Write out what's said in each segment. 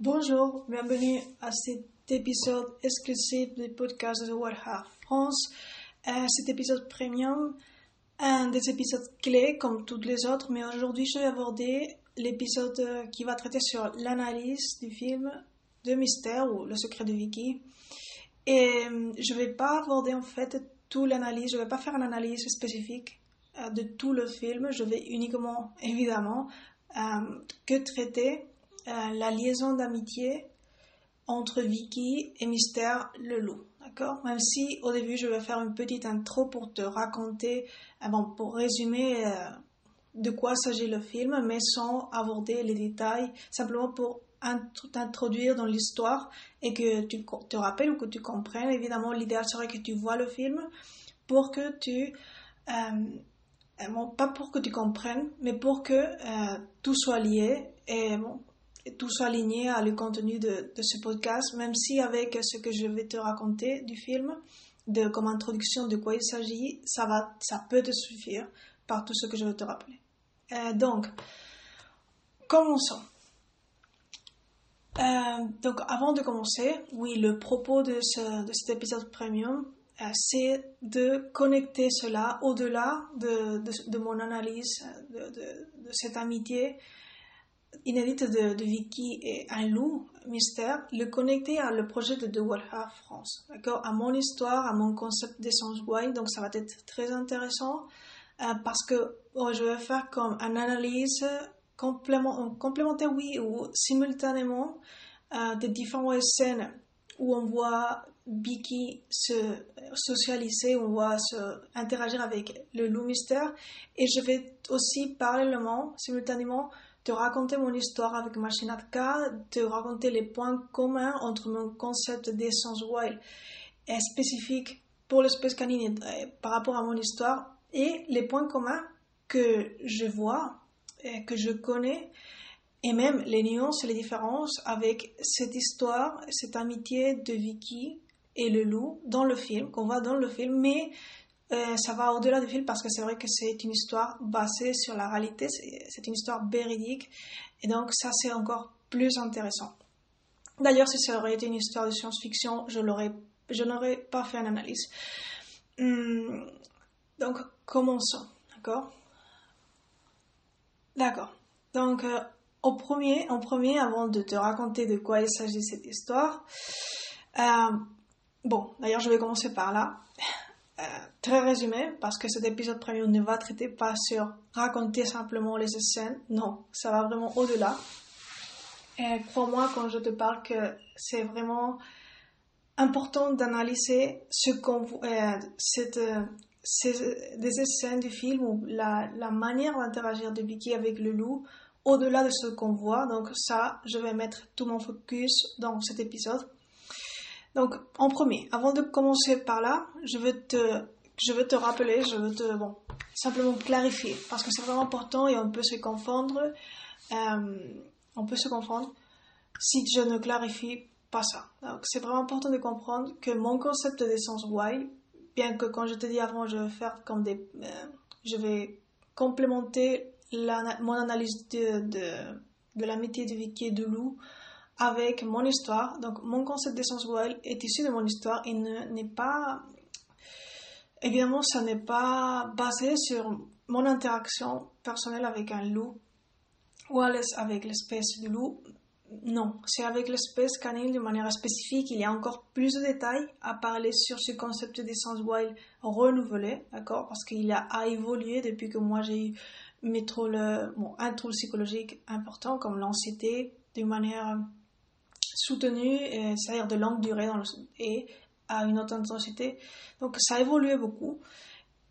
Bonjour, bienvenue à cet épisode exclusif du podcast de Warhard France. Euh, cet épisode premium, un des épisodes clés comme tous les autres, mais aujourd'hui je vais aborder l'épisode euh, qui va traiter sur l'analyse du film de Mystère ou Le secret de Vicky. Et euh, je vais pas aborder en fait toute l'analyse, je vais pas faire une analyse spécifique de tout le film, je vais uniquement, évidemment, que traiter euh, la liaison d'amitié entre Vicky et Mystère le loup. D'accord? Même si au début je vais faire une petite intro pour te raconter, euh, bon, pour résumer euh, de quoi s'agit le film, mais sans aborder les détails, simplement pour t'introduire dans l'histoire et que tu te rappelles ou que tu comprennes. Évidemment, l'idéal serait que tu vois le film pour que tu... bon, pas pour que tu comprennes, mais pour que tout soit lié et bon, tout soit aligné à le contenu de, ce podcast, même si avec ce que je vais te raconter du film, de, comme introduction de quoi il s'agit, ça, va, ça peut te suffire par tout ce que je vais te rappeler. Euh, donc, commençons. Euh, donc, avant de commencer, oui, le propos de, ce, de cet épisode premium, euh, c'est de connecter cela au-delà de, de, de, mon analyse de, cette amitié inédite de, de, Vicky et un loup mystère, le connecter à le projet de The Warhard France, d'accord, à mon histoire, à mon concept d'essence wild, donc ça va être très intéressant euh, parce que oh, je vais faire comme une analyse complément, complémentaire, oui, ou simultanément euh, des différentes scènes où on voit Vicky se socialiser, on voit se interagir avec le loup mystère, et je vais aussi parallèlement, simultanément, te raconter mon histoire avec Machinatka, te raconter les points communs entre mon concept d'essence wild spécifique pour l'espèce canine euh, par rapport à mon histoire et les points communs que je vois, et que je connais et même les nuances et les différences avec cette histoire, cette amitié de Vicky et le loup dans le film, qu'on voit dans le film, mais euh, ça va au-delà du film parce que c'est vrai que c'est une histoire basée sur la réalité, c'est une histoire véridique et donc ça c'est encore plus intéressant. D'ailleurs, si ça aurait été une histoire de science-fiction, je n'aurais pas fait une analyse. Hum, donc commençons, d'accord? D'accord. Donc euh, au premier, en premier, avant de te raconter de quoi il s'agit cette histoire, euh, bon, d'ailleurs je vais commencer par là. Euh, très résumé, parce que cet épisode premier ne va traiter pas sur raconter simplement les scènes, non, ça va vraiment au-delà. Crois-moi quand je te parle que c'est vraiment important d'analyser ce qu'on euh, cette, des scènes du film ou la, la manière d'interagir de Vicky avec le loup au-delà de ce qu'on voit. Donc ça, je vais mettre tout mon focus dans cet épisode. Donc, en premier, avant de commencer par là, je veux te, je veux te rappeler, je veux te, bon, simplement clarifier, parce que c'est vraiment important et on peut se confondre, euh, on peut se confondre si je ne clarifie pas ça. Donc, c'est vraiment important de comprendre que mon concept d'essence why, bien que quand je te dis avant, je vais faire comme des, euh, je vais complémenter mon analyse de, de, de l'amitié de Vicky et de Lou avec mon histoire. Donc, mon concept d'essence wild est issu de mon histoire et n'est pas. Évidemment, ça n'est pas basé sur mon interaction personnelle avec un loup ou avec l'espèce de loup. Non, c'est avec l'espèce canine de manière spécifique. Il y a encore plus de détails à parler sur ce concept d'essence wild renouvelé, d'accord? Parce qu'il a, évolué depuis que moi j'ai eu mes troubles, bon, un trouble psychologique important comme l'anxiété, d'une manière soutenu, c'est-à-dire de longue durée dans le, et à une haute intensité. Donc ça a évolué beaucoup.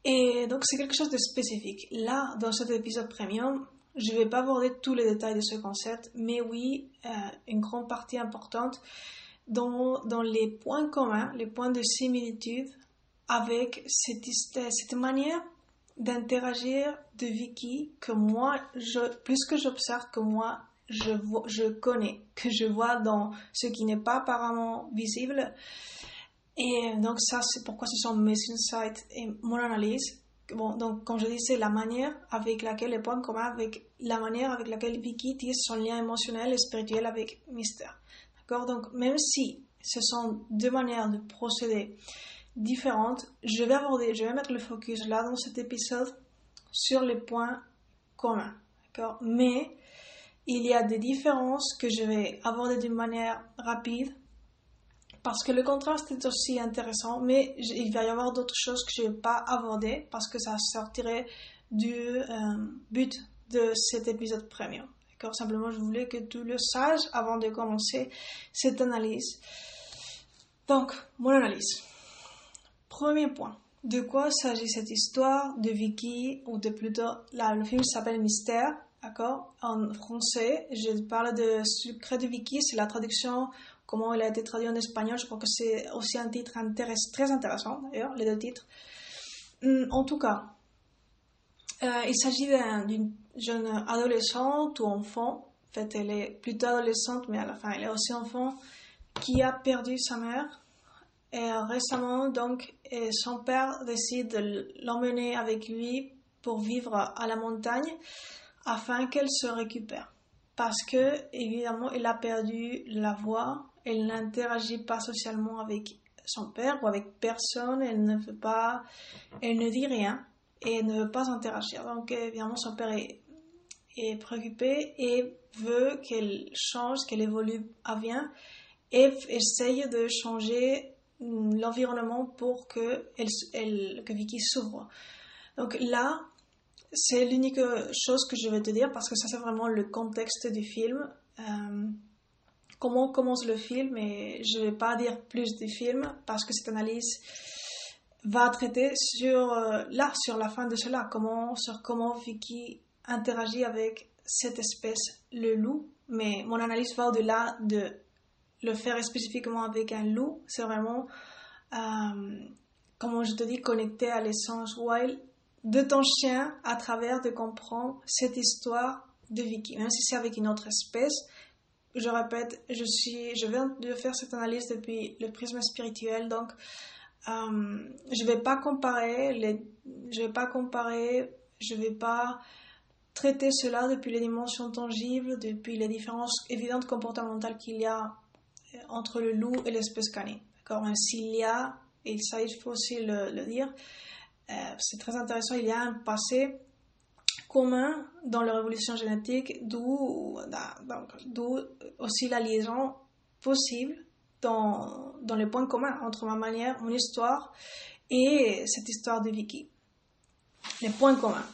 Et donc c'est quelque chose de spécifique. Là, dans cet épisode premium, je ne vais pas aborder tous les détails de ce concept, mais oui, euh, une grande partie importante dans, dans les points communs, les points de similitude avec cette, cette manière d'interagir de Vicky que moi, je, plus que j'observe, que moi, je, je connais, que je vois dans ce qui n'est pas apparemment visible. Et donc ça, c'est pourquoi ce sont mes insights et mon analyse. bon, donc, comme je disais, la manière avec laquelle, les points communs avec la manière avec laquelle Vicky tisse son lien émotionnel et spirituel avec Mystère. D'accord? Donc, même si ce sont deux manières de procéder différentes, je vais aborder, je vais mettre le focus là dans cet épisode sur les points communs. D'accord? Mais il y a des différences que je vais aborder d'une manière rapide parce que le contraste est aussi intéressant, mais il va y avoir d'autres choses que je ne vais pas aborder parce que ça sortirait du euh, but de cet épisode premium. Simplement, je voulais que tu le saches avant de commencer cette analyse. Donc, mon analyse. Premier point. De quoi s'agit cette histoire de Vicky, ou de plutôt, le film s'appelle Mystère, d'accord En français, je parle de Secret de Vicky, c'est la traduction comment il a été traduit en espagnol. Je crois que c'est aussi un titre très intéressant, d'ailleurs, les deux titres. Hum, en tout cas, euh, il s'agit d'une jeune adolescente ou enfant. En fait, elle est plutôt adolescente, mais à la fin, elle est aussi enfant, qui a perdu sa mère. Et récemment, donc, son père décide de l'emmener avec lui pour vivre à la montagne afin qu'elle se récupère. Parce que, évidemment, elle a perdu la voix elle n'interagit pas socialement avec son père ou avec personne, elle ne veut pas, elle ne dit rien et ne veut pas interagir. Donc évidemment son père est, préoccupé et veut qu'elle change, qu'elle évolue à bien et essaye de changer l'environnement pour que Vicky s'ouvre. Donc là, c'est l'unique chose que je vais te dire parce que ça c'est vraiment le contexte du film. Euh, comment commence le film et je ne vais pas dire plus du film parce que cette analyse va traiter sur euh, là sur la fin de cela. Comment sur comment Vicky interagit avec cette espèce le loup. Mais mon analyse va au-delà de le faire spécifiquement avec un loup. C'est vraiment euh, comment je te dis connecter à l'essence wild de ton chien à travers de comprendre cette histoire de Vicky même si c'est avec une autre espèce je répète, je, suis, je viens de faire cette analyse depuis le prisme spirituel, donc euh, je vais pas comparer, les, je vais pas comparer, je vais pas traiter cela depuis les dimensions tangibles, depuis les différences évidentes comportementales qu'il y a euh, entre le loup et l'espèce canine. D'accord? S'il y a, et ça il faut aussi le, dire, euh, c'est très intéressant, il y a un passé commun dans la révolution génétique, d'où aussi la liaison possible dans, dans les points communs entre ma manière, mon histoire et cette histoire de Vicky. Les points communs.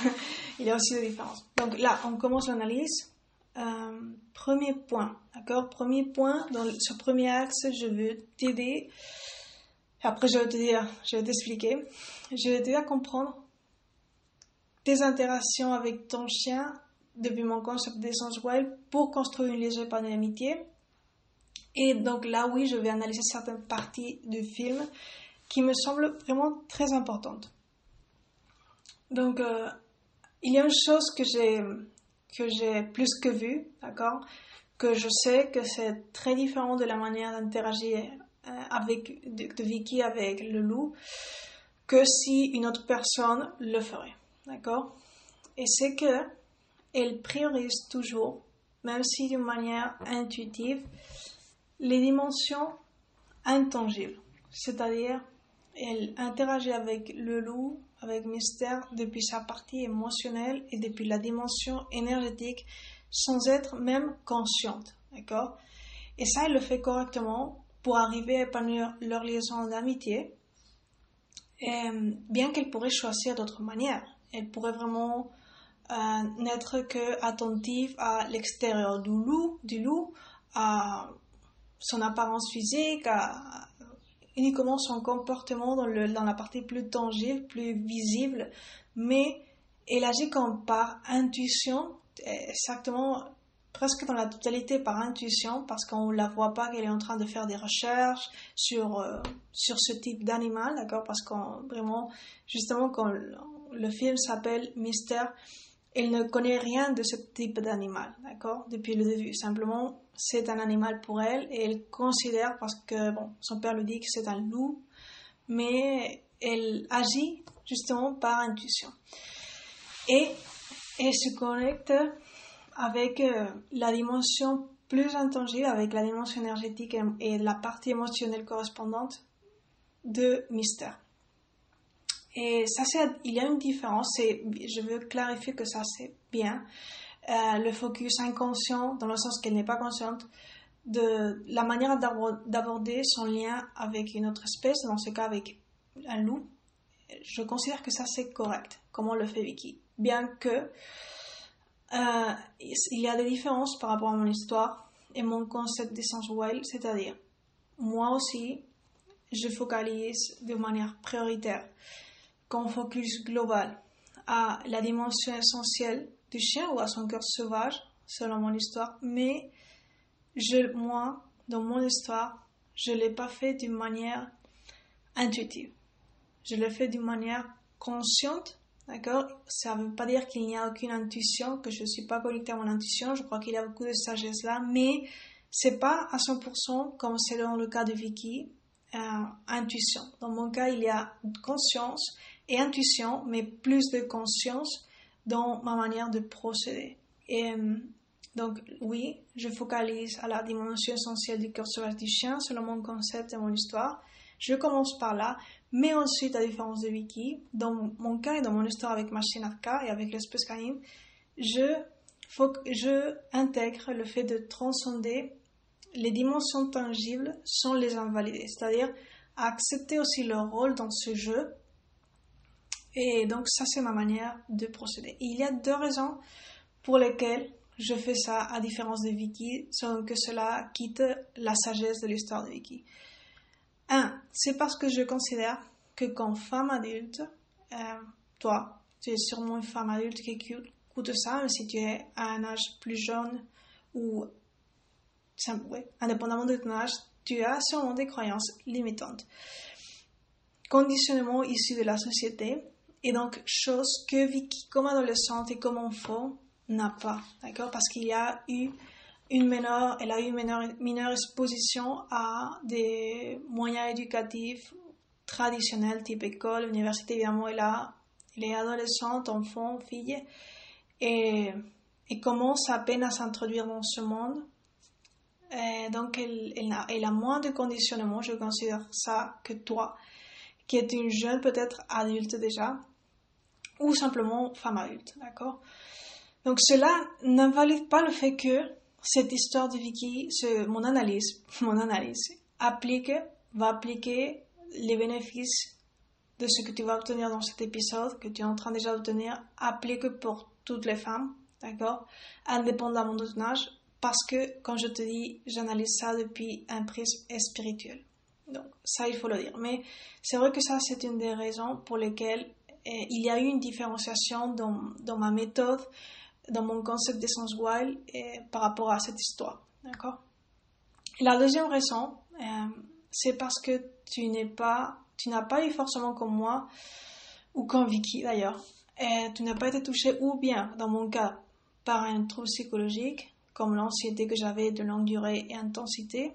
Il y a aussi des différences. Donc là, on commence l'analyse. Euh, premier point, d'accord? Premier point, dans ce premier axe, je veux t'aider. Après, je vais te dire, je vais t'expliquer. Je vais t'aider à comprendre tes interactions avec ton chien depuis mon concept d'essence wild pour construire une légère panne d'amitié. Et donc là, oui, je vais analyser certaines parties du film qui me semblent vraiment très importantes. Donc, euh, il y a une chose que j'ai que j'ai plus que vue, d'accord, que je sais que c'est très différent de la manière d'interagir avec de Vicky avec le loup que si une autre personne le ferait. D'accord? Et c'est que elle priorise toujours, même si d'une manière intuitive, les dimensions intangibles. C'est-à-dire, elle interagit avec le loup, avec Mystère, depuis sa partie émotionnelle et depuis la dimension énergétique, sans être même consciente. D'accord? Et ça, elle le fait correctement pour arriver à épanouir leur liaison d'amitié, bien qu'elle pourrait choisir d'autres manières. Elle pourrait vraiment euh, n'être que attentive à l'extérieur du loup, du loup, à son apparence physique, uniquement son comportement dans, dans la partie plus tangible, plus visible, mais elle agit comme par intuition, exactement presque dans la totalité par intuition, parce qu'on ne la voit pas qu'elle est en train de faire des recherches sur, euh, sur ce type d'animal, d'accord Parce qu'on vraiment, justement, quand le film s'appelle Mystère. Elle ne connaît rien de ce type d'animal, d'accord, depuis le début. Simplement, c'est un animal pour elle et elle considère, parce que bon, son père lui dit que c'est un loup, mais elle agit justement par intuition. Et elle se connecte avec euh, la dimension plus intangible, avec la dimension énergétique et, la partie émotionnelle correspondante de mystère. Et ça, il y a une différence, et je veux clarifier que ça, c'est bien. Euh, le focus inconscient, dans le sens qu'elle n'est pas consciente, de la manière d'aborder son lien avec une autre espèce, dans ce cas avec un loup, je considère que ça c'est correct, comment le fait Vicky. Bien que il y a des différences par rapport à mon histoire et mon concept d'essence wild, c'est-à-dire moi aussi, je focalise de manière prioritaire, qu'on focus global à la dimension essentielle du chien ou à son cœur sauvage, selon mon histoire, mais je, moi, dans mon histoire, je ne l'ai pas fait d'une manière intuitive. Je l'ai fait d'une manière consciente, d'accord? Ça ne veut pas dire qu'il n'y a aucune intuition, que je ne suis pas connectée à mon intuition. Je crois qu'il y a beaucoup de sagesse là, mais c'est pas à 100% comme c'est dans le cas de Vicky, euh, intuition. Dans mon cas, il y a conscience et intuition, mais plus de conscience dans ma manière de procéder. Et euh, donc, oui, je focalise à la dimension essentielle du cœur sauvage du chien selon mon concept et mon histoire. Je commence par là, mais ensuite, à différence de Vicky, dans mon cas et dans mon histoire avec Machine Arca et avec l'espèce canine, je, je intègre le fait de transcender les dimensions tangibles sans les invalider, c'est-à-dire accepter aussi leur rôle dans ce jeu. Et donc, ça, c'est ma manière de procéder. il y a deux raisons pour lesquelles je fais ça à différence de Vicky, sans que cela quitte la sagesse de l'histoire de Vicky. Un, c'est parce que je considère que comme femme adulte, euh, toi, tu es sûrement une femme adulte qui écoute ça, même si tu es à un âge plus jeune ou indépendamment de ton âge, tu as sûrement des croyances limitantes. Conditionnement issu de la société, et donc chose que Vicky, comme adolescente et comme enfant, n'a pas, d'accord? Parce qu'il y a eu une mineure, elle a eu une mineure, exposition à des moyens éducatifs traditionnels, type école, université, évidemment, elle, a, elle est adolescente, enfant, fille, et, commence à peine à s'introduire dans ce monde. Donc, elle, elle, a, elle a moins de conditionnement, je considère ça, que toi, qui es une jeune, peut-être adulte déjà, ou simplement femme adulte, d'accord? Donc cela n'invalide pas le fait que cette histoire de Vicky, mon analyse, mon analyse applique, va appliquer les bénéfices de ce que tu vas obtenir dans cet épisode, que tu es en train déjà d'obtenir, applique pour toutes les femmes, d'accord, indépendamment de ton âge, parce que, quand je te dis, j'analyse ça depuis un prisme spirituel. Donc, ça, il faut le dire. Mais c'est vrai que ça, c'est une des raisons pour lesquelles eh, il y a eu une différenciation dans, dans ma méthode dans mon concept d'essence wild et par rapport à cette histoire. D'accord? La deuxième raison, euh, c'est parce que tu n'as pas eu forcément comme moi, ou comme Vicky d'ailleurs, et tu n'as pas été touché ou bien, dans mon cas, par un trouble psychologique, comme l'anxiété que j'avais de longue durée et intensité,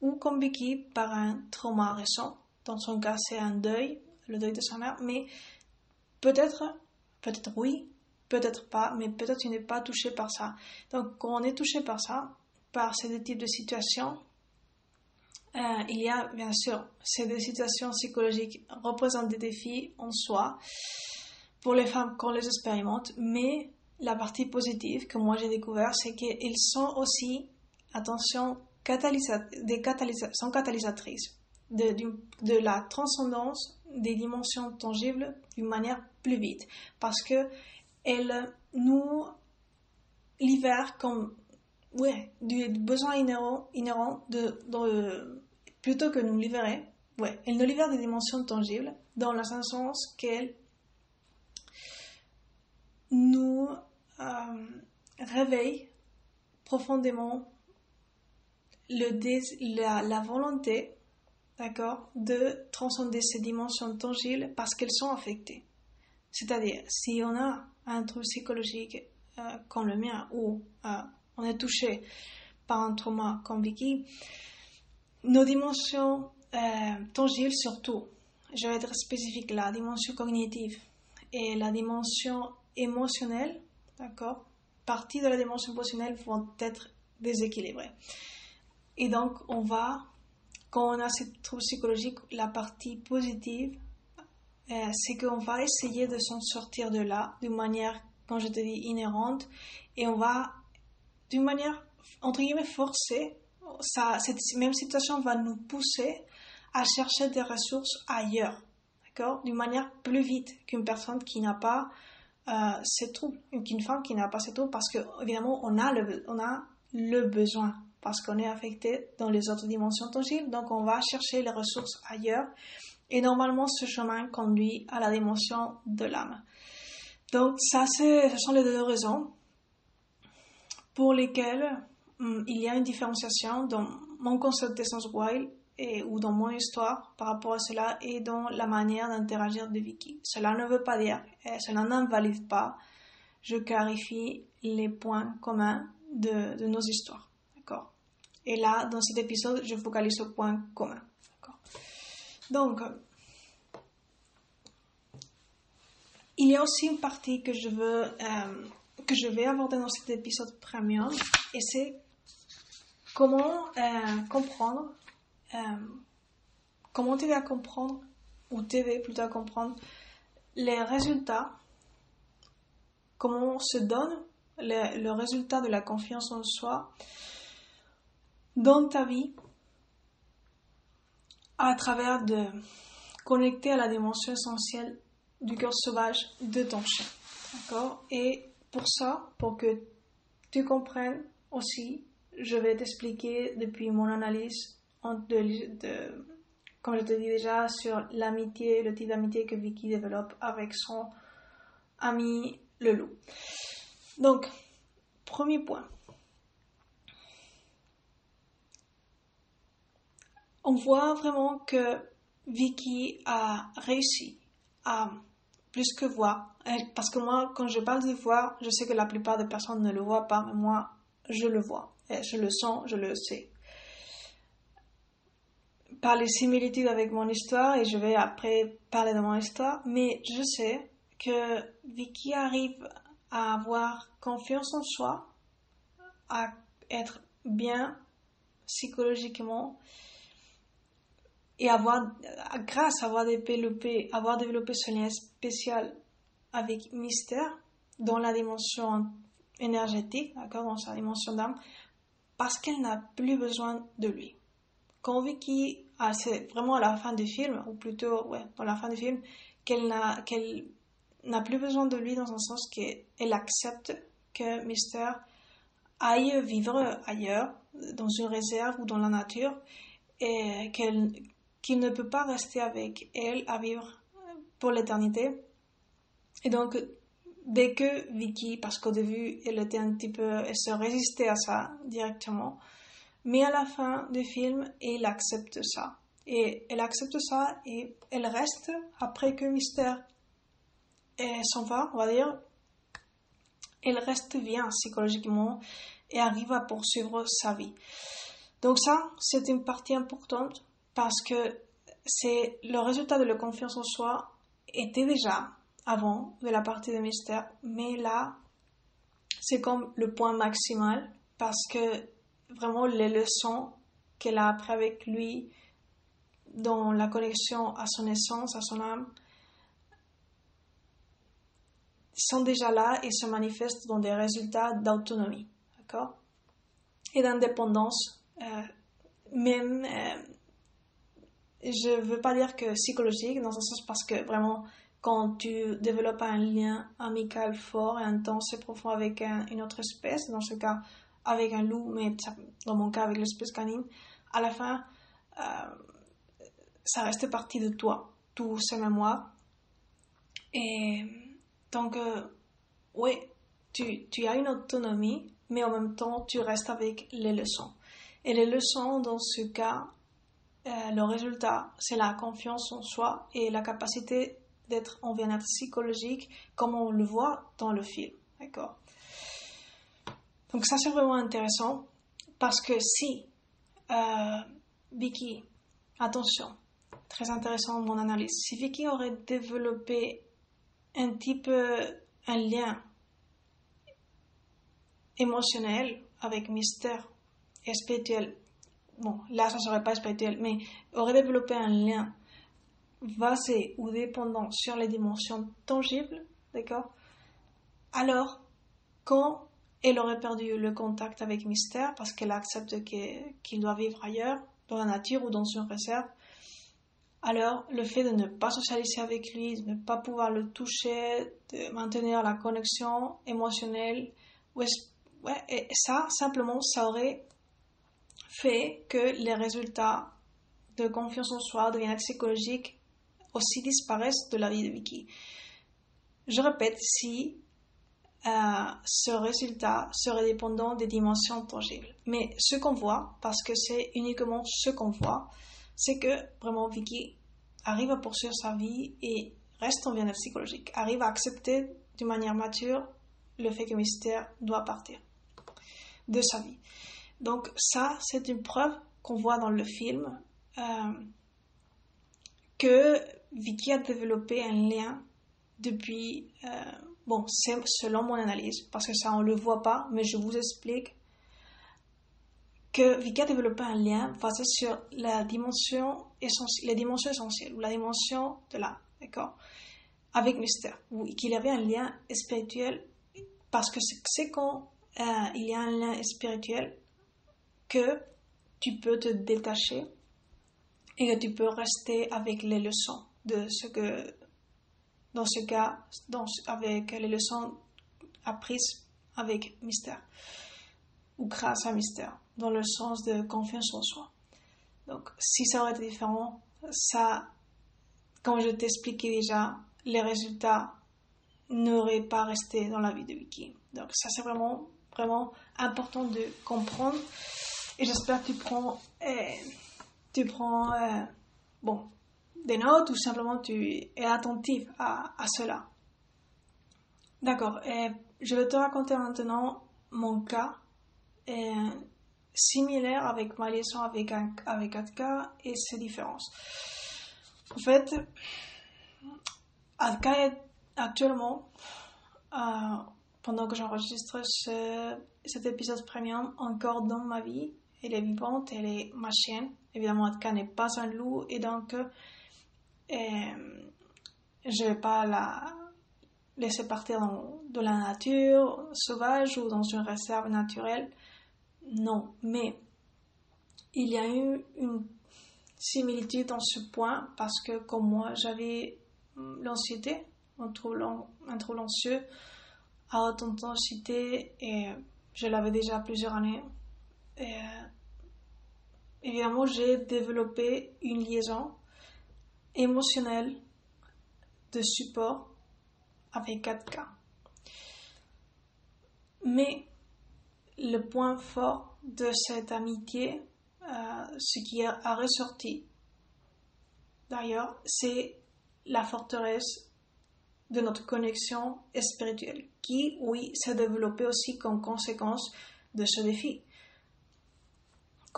ou comme Vicky, par un trauma récent. Dans son cas, c'est un deuil, le deuil de sa mère, mais peut-être, peut-être oui, peut-être pas, mais peut-être tu n'es pas touché par ça. Donc, quand on est touché par ça, par ces deux types de situations, euh, il y a bien sûr ces deux situations psychologiques représentent des défis en soi pour les femmes qu'on les expérimente, mais la partie positive que moi j'ai découvert, c'est qu'elles sont aussi, attention, des sont catalysatrices de, de la transcendance des dimensions tangibles d'une manière plus vite. Parce que elle nous libère comme ouais, du besoin inhérent, inhérent de, plutôt que nous libérer, ouais, elle nous libère des dimensions tangibles dans le sens qu'elle nous euh, réveille profondément le la, la volonté d'accord, de transcender ces dimensions tangibles parce qu'elles sont affectées. C'est-à-dire, si on a un trouble psychologique euh, comme le mien ou euh, on est touché par un trauma comme Vicky, nos dimensions euh, tangibles surtout je vais être spécifique, la dimension cognitive et la dimension émotionnelle, d'accord Partie de la dimension émotionnelle vont être déséquilibrées. Et donc, on va, quand on a cette trouble psychologique, la partie positive, euh, c'est qu'on va essayer de s'en sortir de là d'une manière, quand je te dis, inhérente, et on va, d'une manière, entre guillemets, forcée, ça, cette même situation va nous pousser à chercher des ressources ailleurs, d'accord? D'une manière plus vite qu'une personne qui n'a pas euh, ces troubles, qu'une femme qui n'a pas ces troubles, parce que évidemment on on a le besoin, parce qu'on est affecté dans les autres dimensions tangibles, donc on va chercher les ressources ailleurs, et normalement ce chemin conduit à la dimension de l'âme. Donc ça, ce sont les deux raisons pour lesquelles hum, il y a une différenciation dans mon concept d'essence wild et, ou dans mon histoire par rapport à cela et dans la manière d'interagir de Vicky. Cela ne veut pas dire, et cela n'invalide pas, je clarifie les points communs de, de nos histoires. D'accord? Et là, dans cet épisode, je focalise sur points communs. Donc, il y a aussi une partie que je veux, euh, vais aborder dans cet épisode premium, et c'est comment euh, comprendre euh, comment t'aider à comprendre, ou t'aider plutôt à comprendre les résultats, comment se donne le, résultat de la confiance en soi dans ta vie à travers de connecter à la dimension essentielle du cœur sauvage de ton chien. D'accord? Et pour ça, pour que tu comprennes aussi, je vais t'expliquer depuis mon analyse de, comme je te dis déjà, sur l'amitié, le type d'amitié que Vicky développe avec son ami le loup. Donc, premier point. On voit vraiment que Vicky a réussi à plus que voir. Parce que moi, quand je parle de voir, je sais que la plupart des personnes ne le voient pas, mais moi, je le vois. je le sens, je le sais par les similitudes avec mon histoire et je vais après parler de mon histoire, mais je sais que Vicky arrive à avoir confiance en soi, à être bien psychologiquement et avoir, grâce à avoir développé, avoir développé ce lien spécial avec Mystère dans la dimension énergétique, d'accord, dans sa dimension d'âme, parce qu'elle n'a plus besoin de lui. Quand Vicky ah, c'est vraiment à la fin du film, ou plutôt, ouais, dans la fin du film, qu'elle n'a, qu'elle n'a plus besoin de lui dans un sens qu'elle accepte que Mister aille vivre ailleurs, dans une réserve ou dans la nature, et qu'elle, qu'il ne peut pas rester avec elle à vivre pour l'éternité. Et donc, dès que Vicky, parce qu'au début, elle était un petit peu, elle se résistait à ça directement, mais à la fin du film, elle accepte ça. Et elle accepte ça et elle reste après que Mystère s'en va, on va dire. Elle reste bien psychologiquement et arrive à poursuivre sa vie. Donc ça, c'est une partie importante parce que c'est le résultat de la confiance en soi était déjà avant de la partie de mystère, mais là, c'est comme le point maximal parce que vraiment les leçons qu'elle a apprises avec lui dans la connexion à son essence, à son âme, sont déjà là et se manifestent dans des résultats d'autonomie, d'accord? Et d'indépendance, euh, même, euh, je veux pas dire que psychologique, dans un sens parce que vraiment, quand tu développes un lien amical fort et intense et profond avec une autre espèce, dans ce cas avec un loup, mais dans mon cas avec l'espèce canine, à la fin, euh, ça reste partie de toi, tous ces mémoires. Et donc, euh, oui, tu, tu as une autonomie, mais en même temps, tu restes avec les leçons. Et les leçons, dans ce cas, euh, le résultat, c'est la confiance en soi et la capacité d'être en bien-être psychologique, comme on le voit dans le film. D'accord? Donc ça c'est vraiment intéressant parce que si euh, Vicky, attention, très intéressant mon analyse. Si Vicky aurait développé un type, un lien émotionnel avec mystère et spirituel, bon, là ça serait pas spirituel, mais aurait développé un lien basé ou dépendant sur les dimensions tangibles, d'accord? Alors, quand elle aurait perdu le contact avec Mystère parce qu'elle accepte qu'il doit vivre ailleurs, dans la nature ou dans une réserve, alors le fait de ne pas socialiser avec lui, de ne pas pouvoir le toucher, de maintenir la connexion émotionnelle, ouais, et ça, simplement, ça aurait fait que les résultats de confiance en soi, de bien psychologique aussi disparaissent de la vie de Vicky. Je répète, si euh, ce résultat serait dépendant des dimensions tangibles. Mais ce qu'on voit, parce que c'est uniquement ce qu'on voit, c'est que vraiment Vicky arrive à poursuivre sa vie et reste en bien-être psychologique, arrive à accepter d'une manière mature le fait que Mystère doit partir de sa vie. Donc ça, c'est une preuve qu'on voit dans le film euh, que Vicky a développé un lien depuis, euh, bon, c'est selon mon analyse, parce que ça on le voit pas, mais je vous explique que Vicky a développé un lien basé sur la dimension essentielle, les dimensions essentielles, ou la dimension de l'âme, d'accord, avec Mystère, qu'il y avait un lien spirituel, parce que c'est quand euh, il y a un lien spirituel que tu peux te détacher et que tu peux rester avec les leçons de ce que, dans ce cas, avec les leçons apprises avec mystère ou grâce à mystère, dans le sens de confiance en soi. Donc, si ça aurait été différent, ça, comme je t'expliquais déjà, les résultats n'auraient pas resté dans la vie de Vicky. Donc, ça, c'est vraiment, vraiment important de comprendre. Et j'espère que tu prends, euh, tu prends, euh, bon, des notes ou simplement tu es attentif à, cela. D'accord. je vais te raconter maintenant mon cas similaire avec ma liaison avec, avec Atka et ses différences. En fait, Atka est actuellement, euh, pendant que j'enregistre ce, cet épisode premium, encore dans ma vie. Elle est vivante, elle est ma chienne. Évidemment, Atka n'est pas un loup et donc je ne vais pas la laisser partir dans de la nature sauvage ou dans une réserve naturelle. Non, mais il y a eu une similitude dans ce point parce que comme moi j'avais l'anxiété, un trouble, un trouble anxieux à haute intensité et je l'avais déjà plusieurs années. Et, évidemment, j'ai développé une liaison émotionnelle de support avec 4K. Mais le point fort de cette amitié, euh, ce qui a, ressorti d'ailleurs, c'est la forteresse de notre connexion spirituelle, qui, oui, s'est développée aussi comme conséquence de ce défi.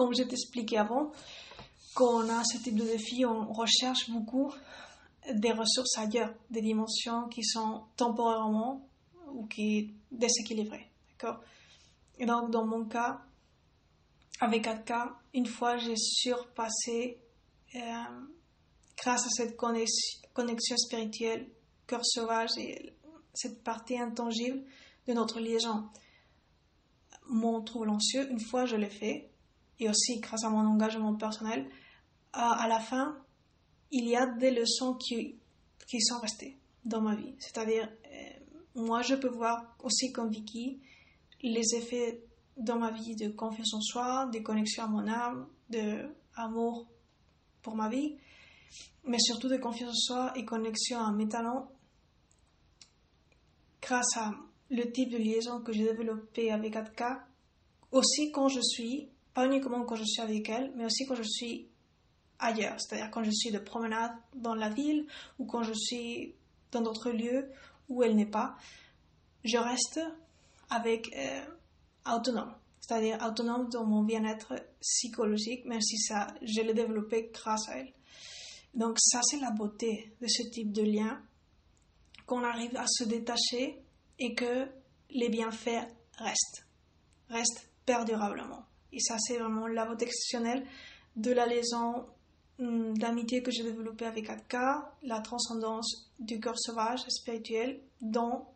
Comme je t'expliquais avant, quand on a ce type de défi, on recherche beaucoup des ressources ailleurs, des dimensions qui sont temporairement ou qui déséquilibrées. D'accord? Et donc, dans mon cas, avec 4K, une fois j'ai surpassé, euh, grâce à cette connexion spirituelle, cœur sauvage et cette partie intangible de notre liaison, mon trouble anxieux, une fois je l'ai fait, et aussi grâce à mon engagement personnel, à, la fin, il y a des leçons qui, qui sont restées dans ma vie. C'est-à-dire, euh, moi, je peux voir aussi comme Vicky les effets dans ma vie de confiance en soi, de connexion à mon âme, d'amour pour ma vie, mais surtout de confiance en soi et connexion à mes talents grâce à le type de liaison que j'ai développé avec Atka, aussi quand je suis, uniquement quand je suis avec elle, mais aussi quand je suis ailleurs, c'est-à-dire quand je suis de promenade dans la ville ou quand je suis dans d'autres lieux où elle n'est pas, je reste avec euh, autonome, c'est-à-dire autonome dans mon bien-être psychologique, même si ça, je l'ai développé grâce à elle. Donc ça, c'est la beauté de ce type de lien, qu'on arrive à se détacher et que les bienfaits restent, restent perdurablement. Et ça, c'est vraiment la exceptionnelle de la liaison hum, d'amitié que j'ai développée avec Akka, la transcendance du cœur sauvage spirituel dans,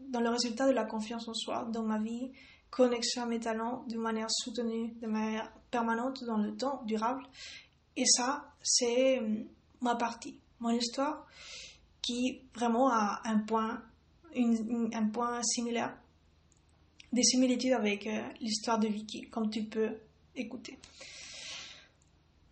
dans le résultat de la confiance en soi, dans ma vie, connexion à mes talents de manière soutenue, de manière permanente dans le temps, durable. Et ça, c'est hum, ma partie, mon histoire, qui vraiment a un point, un point similaire, des similitudes avec euh, l'histoire de Vicky, comme tu peux écouter.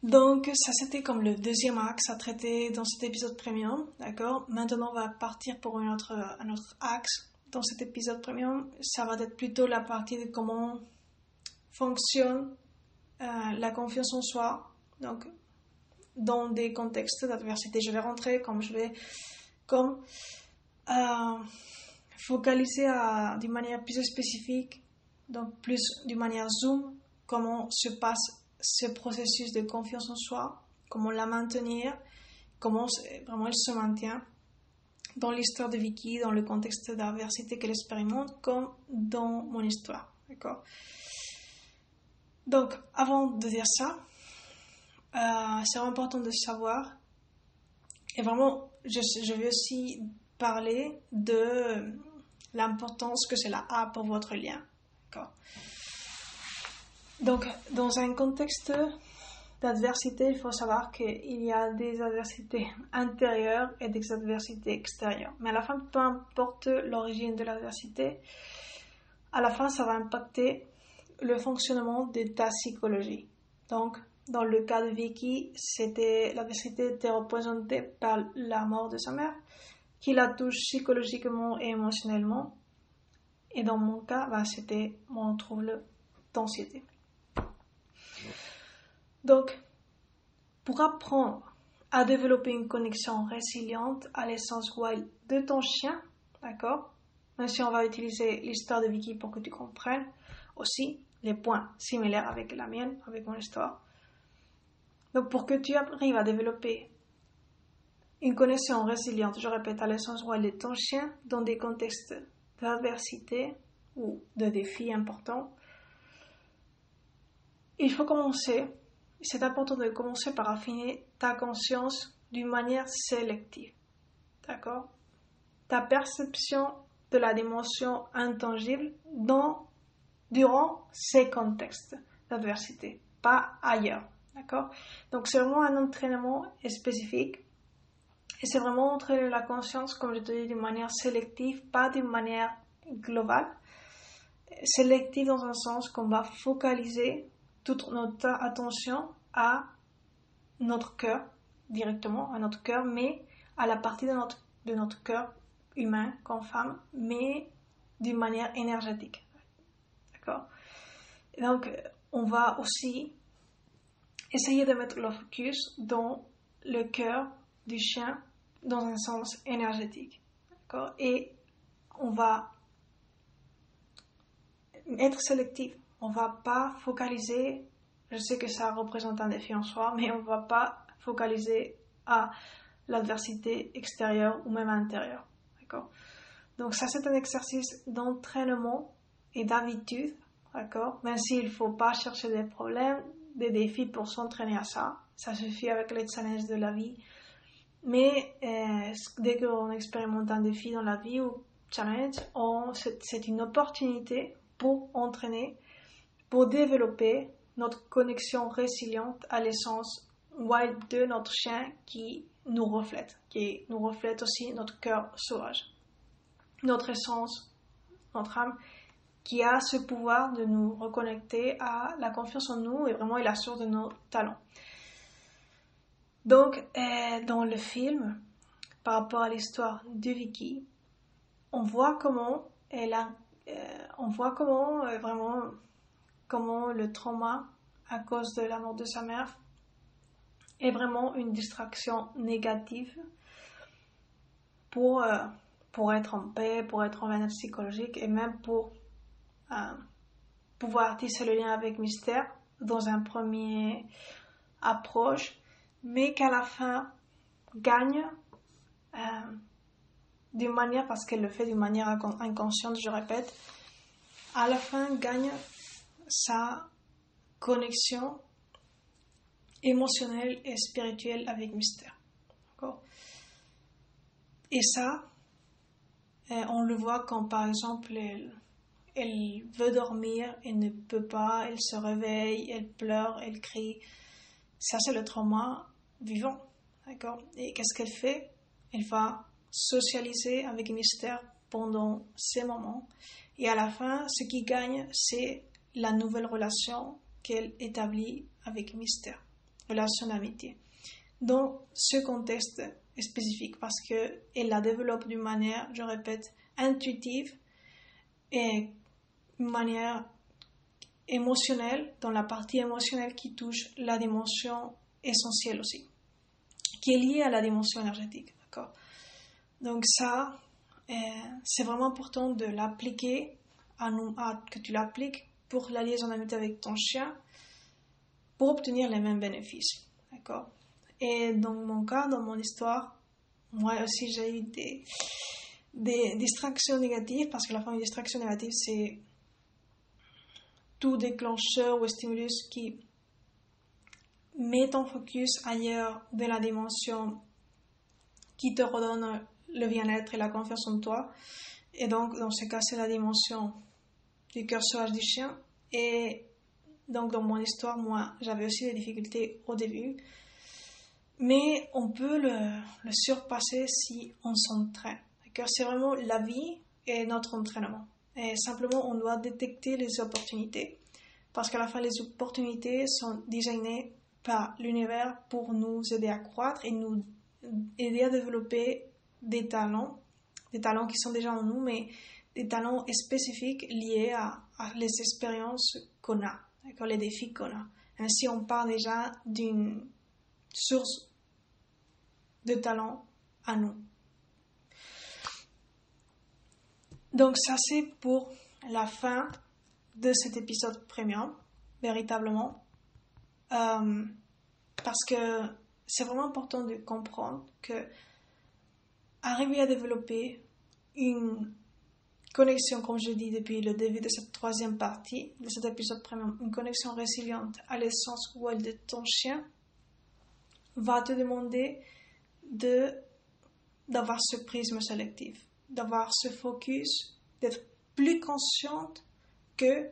Donc, ça c'était comme le deuxième axe à traiter dans cet épisode premium, d'accord? Maintenant, on va partir pour un autre, un autre axe dans cet épisode premium. Ça va être plutôt la partie de comment fonctionne euh, la confiance en soi. Donc, dans des contextes d'adversité, je vais rentrer comme je vais, comme euh, focaliser d'une manière plus spécifique, donc plus d'une manière zoom, comment se passe ce processus de confiance en soi, comment la maintenir, comment vraiment elle se maintient dans l'histoire de Vicky, dans le contexte d'adversité qu'elle expérimente, comme dans mon histoire. D'accord? Donc, avant de dire ça, euh, c'est important de savoir, et vraiment, je, je vais aussi parler de l'importance que cela a pour votre lien. Donc, dans un contexte d'adversité, il faut savoir qu'il y a des adversités intérieures et des adversités extérieures. Mais à la fin, peu importe l'origine de l'adversité, à la fin, ça va impacter le fonctionnement de ta psychologie. Donc, dans le cas de Vicky, c'était l'adversité était représentée par la mort de sa mère, qui la touche psychologiquement et émotionnellement. Et dans mon cas, bah, c'était mon trouble d'anxiété. Donc, pour apprendre à développer une connexion résiliente à l'essence wild de ton chien, d'accord Même si on va utiliser l'histoire de Vicky pour que tu comprennes aussi les points similaires avec la mienne, avec mon histoire. Donc, pour que tu arrives à développer une connexion résiliente, je répète, à l'essence wild de ton chien dans des contextes d'adversité ou de défis importants, il faut commencer c'est important de commencer par affiner ta conscience d'une manière sélective. D'accord? Ta perception de la dimension intangible dans, durant ces contextes d'adversité, pas ailleurs. D'accord? Donc c'est vraiment un entraînement spécifique et c'est vraiment entraîner la conscience, comme je te dis, d'une manière sélective, pas d'une manière globale. Sélective dans un sens qu'on va focaliser toute notre attention à notre cœur directement, à notre cœur, mais à la partie de notre, de notre cœur humain comme femme, mais d'une manière énergétique. D'accord? Donc, on va aussi essayer de mettre le focus dans le cœur du chien dans un sens énergétique. Et on va être sélectif on va pas focaliser, je sais que ça représente un défi en soi, mais on va pas focaliser à l'adversité extérieure ou même intérieure. D'accord? Donc ça c'est un exercice d'entraînement et d'habitude, d'accord? Même s'il faut pas chercher des problèmes, des défis pour s'entraîner à ça, ça suffit avec les challenges de la vie. Mais euh, dès qu'on expérimente un défi dans la vie ou challenge, c'est une opportunité pour entraîner pour développer notre connexion résiliente à l'essence wild de notre chien qui nous reflète, qui nous reflète aussi notre cœur sauvage, notre essence, notre âme, qui a ce pouvoir de nous reconnecter à la confiance en nous et vraiment est la source de nos talents. Donc, euh, dans le film, par rapport à l'histoire de Vicky, on voit comment euh, euh, vraiment comment le trauma à cause de la mort de sa mère est vraiment une distraction négative pour, être en paix, pour être en bien psychologique et même pour pouvoir tisser le lien avec mystère dans un premier approche mais qu'à la fin gagne euh, d'une manière, parce qu'elle le fait d'une manière inconsciente, je répète, à la fin gagne sa connexion émotionnelle et spirituelle avec Mystère. Et ça, euh, on le voit quand par exemple elle, elle veut dormir, elle ne peut pas, elle se réveille, elle pleure, elle crie. Ça, c'est le trauma vivant. D'accord Et qu'est-ce qu'elle fait? Elle va socialiser avec Mystère pendant ces moments. Et à la fin, ce qui gagne, c'est la nouvelle relation qu'elle établit avec Mystère, relation d'amitié. Dans ce contexte spécifique, parce qu'elle la développe d'une manière, je répète, intuitive et une manière émotionnelle, dans la partie émotionnelle qui touche la dimension essentielle aussi, qui est liée à la dimension énergétique. D'accord? Donc ça, euh, c'est vraiment important de l'appliquer, à, à, que tu l'appliques pour la liaison d'amitié avec ton chien pour obtenir les mêmes bénéfices. D'accord? Et dans mon cas, dans mon histoire, moi aussi j'ai eu des, des distractions négatives parce que la forme de distraction négative, c'est tout déclencheur ou stimulus qui met ton focus ailleurs de la dimension qui te redonne le bien-être et la confiance en toi. Et donc, dans ce cas, c'est la dimension du cœur sauvage du chien. Et donc, dans mon histoire, moi, j'avais aussi des difficultés au début. Mais on peut le, le surpasser si on s'entraîne. C'est vraiment la vie et notre entraînement. Et simplement, on doit détecter les opportunités. Parce qu'à la fin, les opportunités sont designées par l'univers pour nous aider à croître et nous aider à développer des talents, des talents qui sont déjà en nous, mais des talents spécifiques liés à, les expériences qu'on a, les défis qu'on a. Ainsi, on part déjà d'une source de talent à nous. Donc ça c'est pour la fin de cet épisode premium, véritablement. Euh, parce que c'est vraiment important de comprendre que arriver à développer une connexion, comme je dis depuis le début de cette troisième partie de cet épisode premium, une connexion résiliente à l'essence ou de ton chien, va te demander de d'avoir ce prisme sélectif d'avoir ce focus, d'être plus consciente que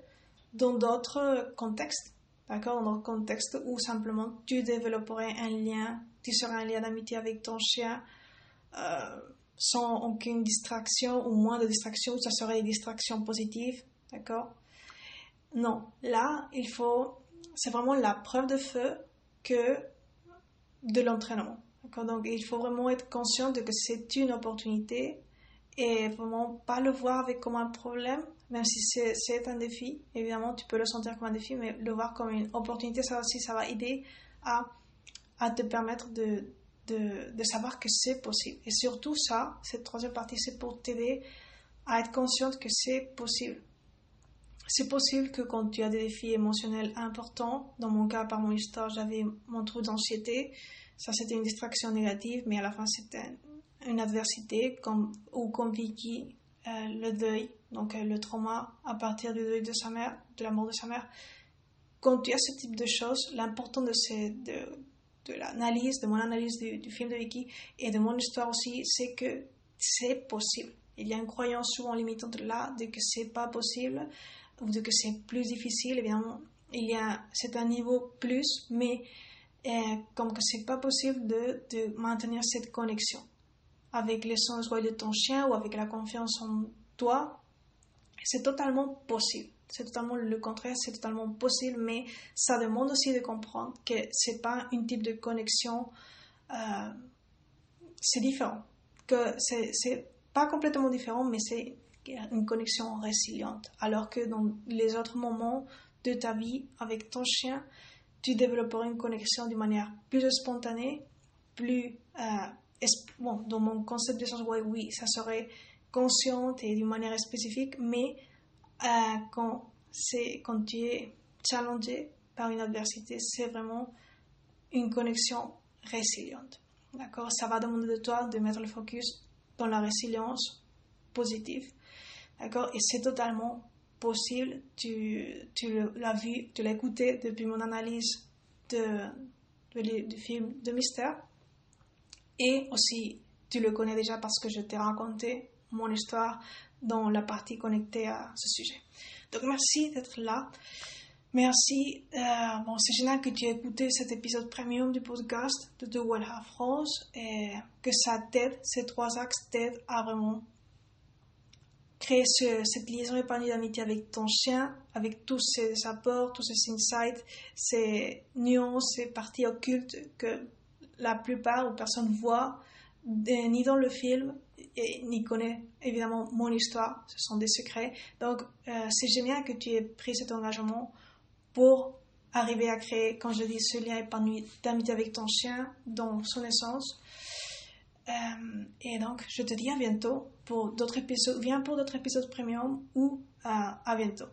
dans d'autres contextes, d'accord, dans d'autres contextes où simplement tu développerais un lien, tu serais un lien d'amitié avec ton chien euh, sans aucune distraction ou moins de distraction, ça serait des distractions positives, d'accord? Non, là, il faut, c'est vraiment la preuve de feu que de l'entraînement. Donc, il faut vraiment être conscient de que c'est une opportunité et vraiment pas le voir avec comme un problème, même si c'est un défi. Évidemment, tu peux le sentir comme un défi, mais le voir comme une opportunité, ça aussi, ça va aider à, te permettre de savoir que c'est possible. Et surtout ça, cette troisième partie, c'est pour t'aider à être consciente que c'est possible. C'est possible que quand tu as des défis émotionnels importants, dans mon cas, par mon histoire, j'avais mon trou d'anxiété, ça c'était une distraction négative, mais à la fin c'était une adversité comme, ou comme Vicky, euh, le deuil, donc euh, le trauma à partir du deuil de sa mère, de la mort de sa mère. Quand tu as ce type de choses, l'important de, de, de l'analyse, de mon analyse du, film de Vicky et de mon histoire aussi, c'est que c'est possible. Il y a une croyance souvent limitante là de que c'est pas possible ou de que c'est plus difficile. Évidemment, il y a, c'est un niveau plus, mais euh, comme que c'est pas possible de, de maintenir cette connexion avec l'essence de ton chien ou avec la confiance en toi, c'est totalement possible. C'est totalement le contraire, c'est totalement possible, mais ça demande aussi de comprendre que c'est pas un type de connexion, euh, c'est différent. Que c'est pas complètement différent, mais c'est une connexion résiliente. Alors que dans les autres moments de ta vie avec ton chien, tu développeras une connexion d'une manière plus spontanée, plus euh, bon, dans mon concept de sens, oui, ça serait consciente et d'une manière spécifique, mais euh, quand, quand tu es challengé par une adversité, c'est vraiment une connexion résiliente. D'accord? Ça va demander de toi de mettre le focus dans la résilience positive. D'accord? Et c'est totalement possible. Tu, tu l'as vu, tu l'as écouté depuis mon analyse de, du film de Mystère. Et aussi, tu le connais déjà parce que je t'ai raconté mon histoire dans la partie connectée à ce sujet. Donc merci d'être là. Merci. Euh, bon, c'est génial que tu aies écouté cet épisode premium du podcast de The World Half France et que ça t'aide, ces trois axes t'aident à vraiment créer cette liaison épanouie d'amitié avec ton chien, avec tous ses apports, tous ses insights, ces nuances, ces parties occultes que la plupart ou personne voit ni dans le film et ni connaît évidemment mon histoire, ce sont des secrets. Donc euh, c'est génial que tu aies pris cet engagement pour arriver à créer, quand je dis ce lien épanoui d'amitié avec ton chien dans son essence. Euh, et donc, je te dis à bientôt pour d'autres épisodes. Viens pour d'autres épisodes premium ou euh, à bientôt.